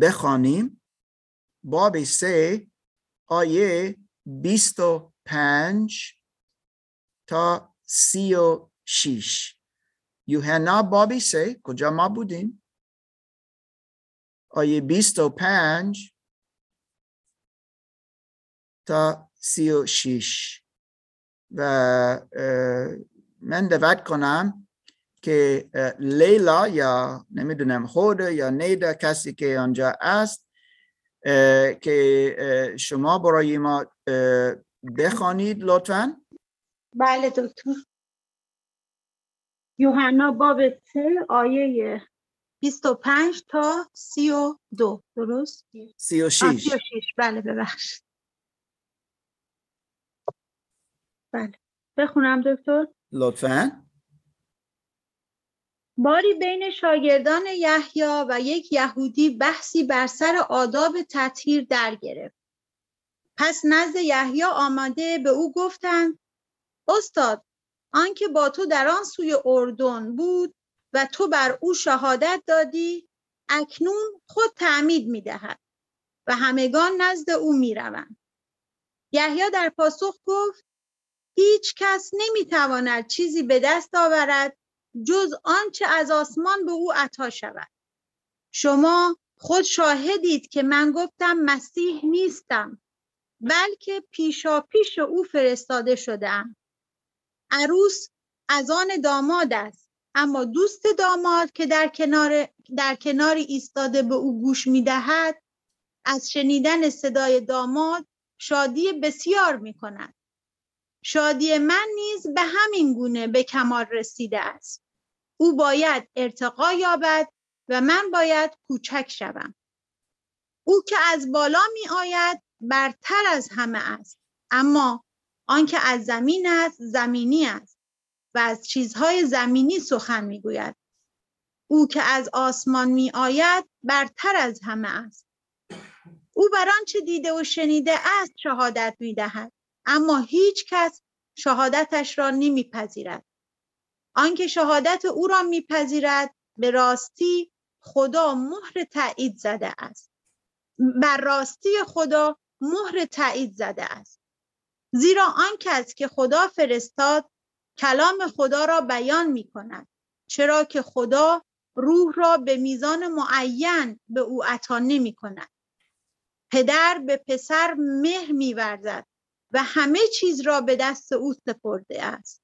A: بخوانیم باب سه آیه بیست و پنج تا سی و شیش. یوحنا بابی سه کجا ما بودیم؟ آیه بیست و پنج تا سی و من دعوت کنم که لیلا یا نمی‌دونم خود یا نیدا کسی که آنجا است که شما برای ما بخوانید لطفا.
F: بله دکتر. یوحنا باب 3 آیه 25 تا 32 درست؟
A: سی و
F: آه،
A: شیش
F: 36 بله ببخشید. بله. بخونم دکتر.
A: لطفا.
F: باری بین شاگردان یحیی و یک یهودی بحثی بر سر آداب تطهیر در گرفت. پس نزد یحیی آمده به او گفتند استاد آنکه با تو در آن سوی اردن بود و تو بر او شهادت دادی اکنون خود تعمید می‌دهد و همگان نزد او می‌روند یحیی در پاسخ گفت هیچ کس نمی‌تواند چیزی به دست آورد جز آنچه از آسمان به او عطا شود شما خود شاهدید که من گفتم مسیح نیستم بلکه پیشا پیش او فرستاده شدم عروس از آن داماد است اما دوست داماد که در کنار در کناری ایستاده به او گوش می‌دهد از شنیدن صدای داماد شادی بسیار می کند. شادی من نیز به همین گونه به کمال رسیده است. او باید ارتقا یابد و من باید کوچک شوم. او که از بالا می آید برتر از همه است. اما آنکه از زمین است زمینی است و از چیزهای زمینی سخن می گوید. او که از آسمان می آید برتر از همه است. او بر آنچه دیده و شنیده است شهادت می دهد. اما هیچ کس شهادتش را نمیپذیرد. آنکه شهادت او را میپذیرد به راستی خدا مهر تایید زده است. بر راستی خدا مهر تایید زده است. زیرا آن کس که خدا فرستاد کلام خدا را بیان می کند. چرا که خدا روح را به میزان معین به او عطا نمی کند. پدر به پسر مهر میورزد و همه چیز را به دست او سپرده است.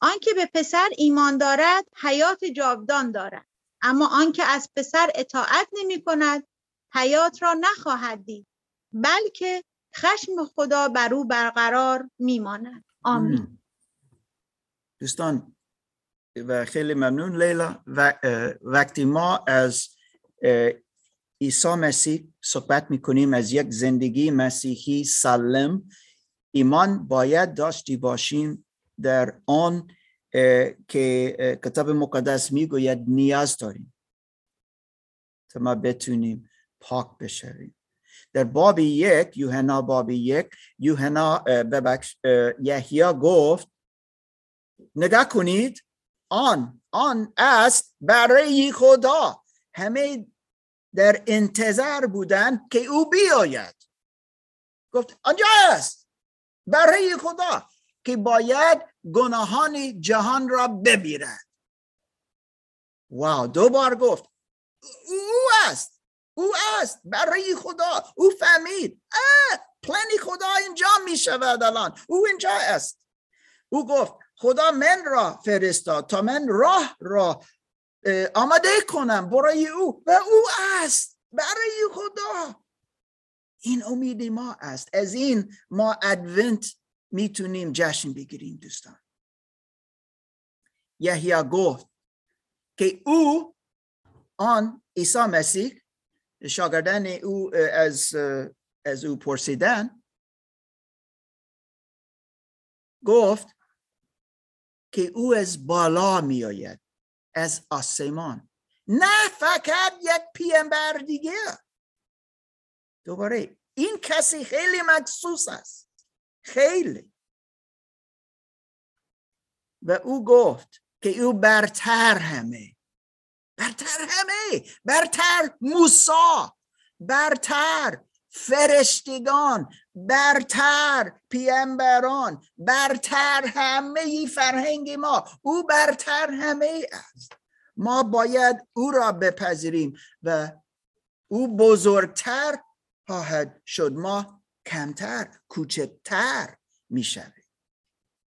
F: آنکه به پسر ایمان دارد حیات جاودان دارد. اما آنکه از پسر اطاعت نمی کند حیات را نخواهد دید بلکه خشم خدا بر او برقرار میماند آمین.
A: دوستان و خیلی ممنون لیلا. و وقتی ما از عیسی مسیح صحبت می‌کنیم از یک زندگی مسیحی سالم. ایمان باید داشتی باشیم در آن که کتاب مقدس می‌گوید نیاز داریم تا ما بتونیم پاک بشویم. در باب یک یوحنا باب یک یوحنا ببخش یحیی گفت نگاه کنید آن آن است برای خدا. همه در انتظار بودن که او بیاید. گفت آنجا است. برای خدا که باید گناهان جهان را ببیرد واو دو بار گفت او است او است برای خدا او فهمید. پلنی خدا اینجا می شود الان او اینجا است. او گفت خدا من را فرستاد تا من راه را آماده کنم. برای او و او است. برای خدا. این امید ما است. از این ما ادونت می‌تونیم جشن بگیریم دوستان. یحیی گفت که او آن عیسی مسیح شاگردان او از از او پرسیدن گفت که او از بالا می آید از آسمان. نه فقط یک پیامبر دیگه. دوباره این کسی خیلی مخصوص است. خیلی. و او گفت که او برتر همه. برتر همه. برتر موسا برتر فرشتگان. برتر پیامبران برتر همه فرهنگ ما. او برتر همه است. ما باید او را بپذیریم و او بزرگتر خواهد شد. ما کمتر کوچکتر می‌شویم.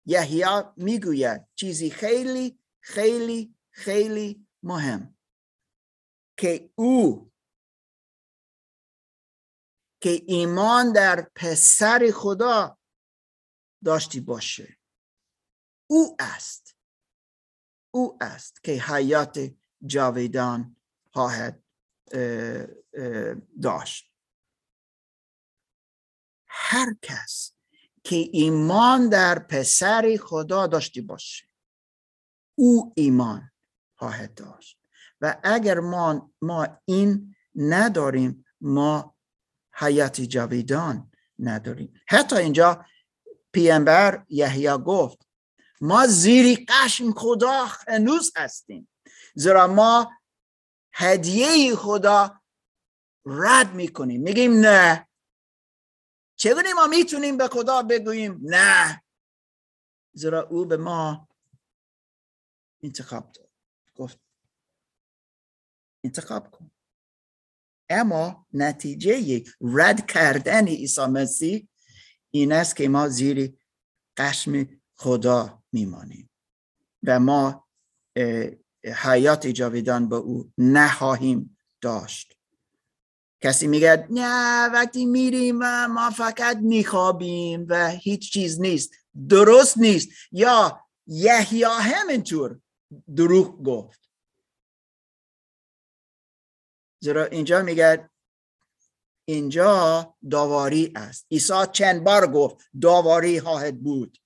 A: یحیی می‌گوید چیزی خیلی خیلی خیلی مهم که او که ایمان در پسر خدا داشتی باشه. او است. او است که حیات جاویدان خواهد داشت. هر کس که ایمان در پسر خدا داشتی باشه او ایمان خواهد داشت. و اگر ما, ما این نداریم ما حیات جاویدان نداریم. حتی اینجا پیامبر یحیی گفت ما زیر قشم خدا هنوز هستیم زیرا ما هدیه خدا رد می‌کنیم. میگیم نه. چگونه ما می‌تونیم به خدا بگوییم نه؟ زیرا او به ما انتخاب داد. گفت انتخاب کن. اما نتیجه رد کردن عیسی مسیح این است که ما زیر قشم خدا میمانیم و ما حیات جاویدان به او نخواهیم داشت. کسی میگه نه وقتی میریم ما فقط میخوابیم و هیچ چیز نیست درست نیست. یا یحیا همینطور دروغ گفت. زیرا اینجا میگه اینجا داواری است. عیسی چند بار گفت داواری خواهد بود.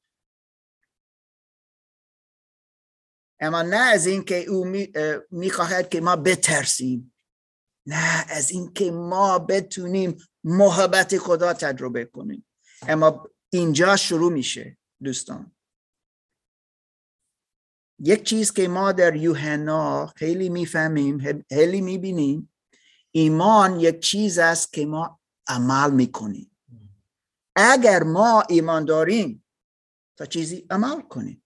A: اما نه از اینکه او می‌خواهد که ما بترسیم نه از اینکه ما بتونیم محبت خدا تجربه کنیم. اما اینجا شروع میشه دوستان. یک چیز که ما در یوحنا خیلی می‌فهمیم خیلی می‌بینیم ایمان یک چیز است که ما عمل می‌کنیم. اگر ما ایمان داریم تا چیزی عمل کنیم.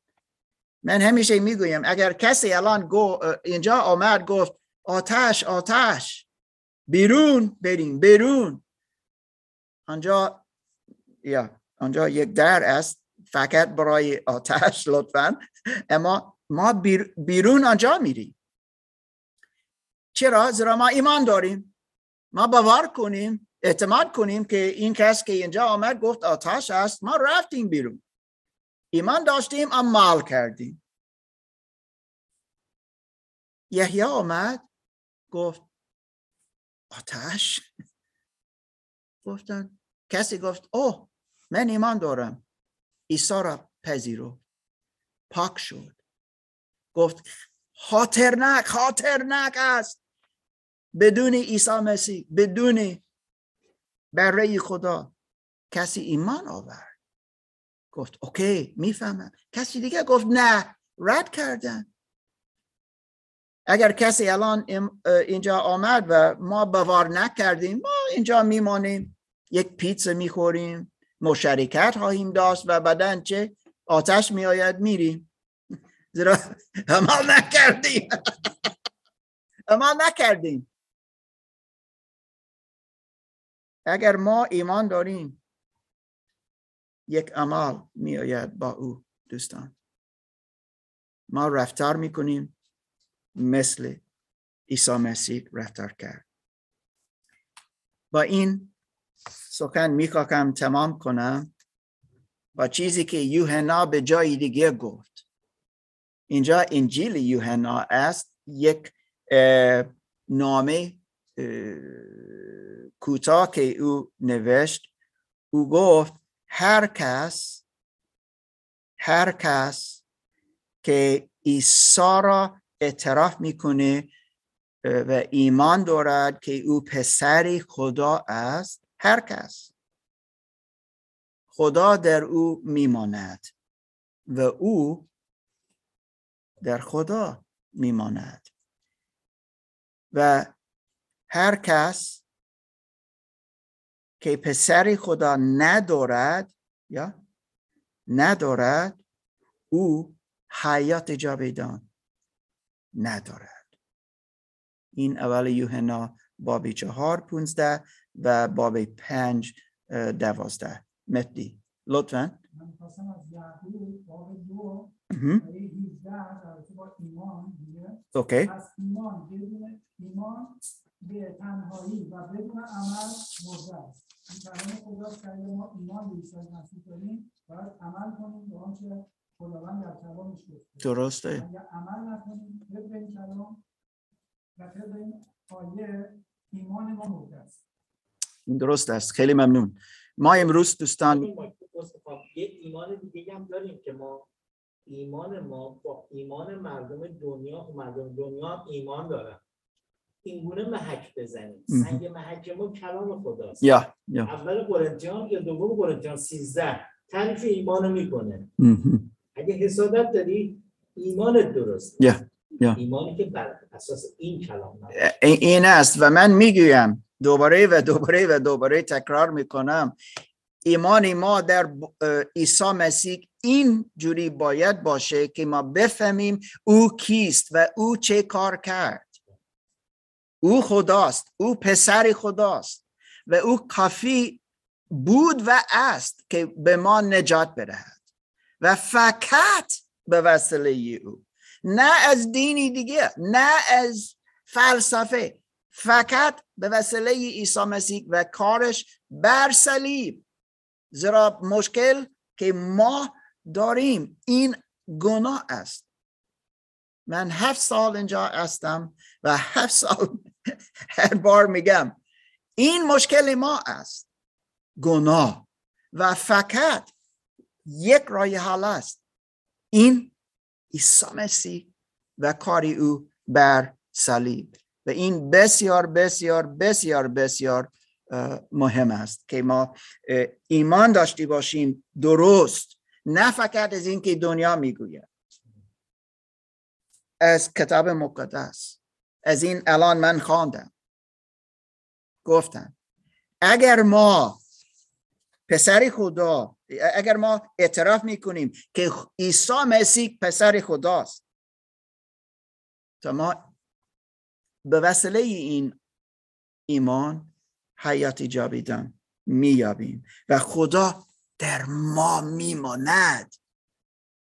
A: من همیشه می‌گویم اگر کسی الان گو اینجا آمد گفت آتش آتش بیرون بریم بیرون. آنجا یا آنجا یک در است فقط برای آتش لطفا. اما ما بیرون آنجا میریم. چرا؟ زیرا ما ایمان داریم. ما باور کنیم اعتماد کنیم که این کس که اینجا آمد گفت آتش است ما رفتیم بیرون. ایمان داشتیم عمل کردیم. یحیی آمد گفت آتش؟ گفتن کسی گفت اوه من ایمان دارم. عیسی را پذیرو. پاک شد. گفت خاطرنک خاطرنک است. بدون عیسی مسیح بدون برای خدا. کسی ایمان آورد. گفت اوکی می‌فهمم. کسی دیگه گفت نه رد کردن. اگر کسی الان اینجا آمد و ما باور نکردیم ما اینجا میمانیم یک پیتزا می‌خوریم مشارکت خواهیم داشت و بعدا چه؟ آتش میآید میریم. زیرا عمل نکردیم. عمل نکردیم. اگر ما ایمان داریم یک عمل میآید با او دوستان. ما رفتار می‌کنیم مثل عیسی مسیح رفتار کرد. با این سخن می‌خواهم تمام کنم با چیزی که یوحنا به جای دیگه گفت. اینجا انجیل یوحنا است یک نامه کوتاه که او نوشت او گفت هر کس هر کس که عیسی را اعتراف می‌کنه و ایمان دارد که او پسر خدا است هر کس. خدا در او میماند و او در خدا میماند. و هر کس که پسر خدا ندارد یا ندارد او حیات جاویدان ندارد. این اول یوحنا باب چهار پونزده و باب پنج دوازده. مهدی لطفا. اوکی. از ایمان بدون ایمان به تنهایی و بدون عمل مرده است. این کلام خداست که ما ایمان به عیسی مسیح داریم. باید عمل کنیم به آنچه خداوند در کلامش گفته. درسته. اگر عمل نکنیم طبق این کلام و طبق این آیه ایمان ما مرده است. این درست است. خیلی ممنون. ما امروز دوستان
B: یه ایمان دیگه هم داریم که ما ایمان ما با ایمان مردم دنیا و مردم دنیا ایمان دارن. اینگونه محک بزنیم. سنگ محک ما کلام خداست.
A: یا یا.
B: اول قرنتیان یا دوم قرنتیان 13 تعریف ایمان می‌کنه. اگه حسادت داری ایمان درست.
A: یا یا.
B: ایمانی که بر اساس این کلام
A: این است و من می‌گویم دوباره و دوباره و دوباره تکرار می‌کنم. ایمان ما در عیسی مسیح این جوری باید باشه که ما بفهمیم او کیست و او چه کار کرد. او خداست او پسر خداست و او کافی بود و است که به ما نجات بدهد و فقط به وسیله او نه از دینی دیگه نه از فلسفه فقط به وسیله عیسی مسیح و کارش بر صلیب. زیرا مشکل که ما داریم این گناه است. من هفت سال اینجا هستم و هفت سال هر بار میگم این مشکل ما است. گناه و فقط یک رای حال است. این عیسی مسیح و کاری او بر صلیب. و این بسیار بسیار بسیار بسیار مهم است که ما ایمان داشتی باشیم درست نه فقط از اینکه دنیا می‌گوید. از کتاب مقدس. از این الان من خواندم. گفتم اگر ما پسر خدا اگر ما اعتراف می‌کنیم که عیسی مسیح پسر خداست تا ما به وسیله این ایمان حیات جاویدان مییابیم و خدا در ما میماند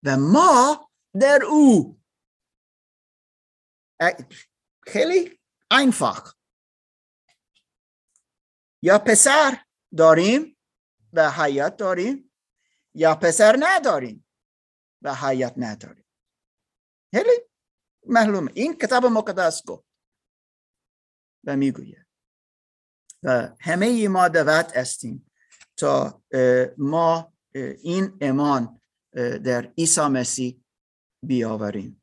A: و ما در او. خیلی einfach یا پسر داریم و حیات داریم یا پسر نداریم و حیات نداریم. خیلی معلومه این کتاب مقدس گفت و می‌گوید. و همه ما دعوت استیم تا ما این ایمان در عیسی مسیح بیاوریم.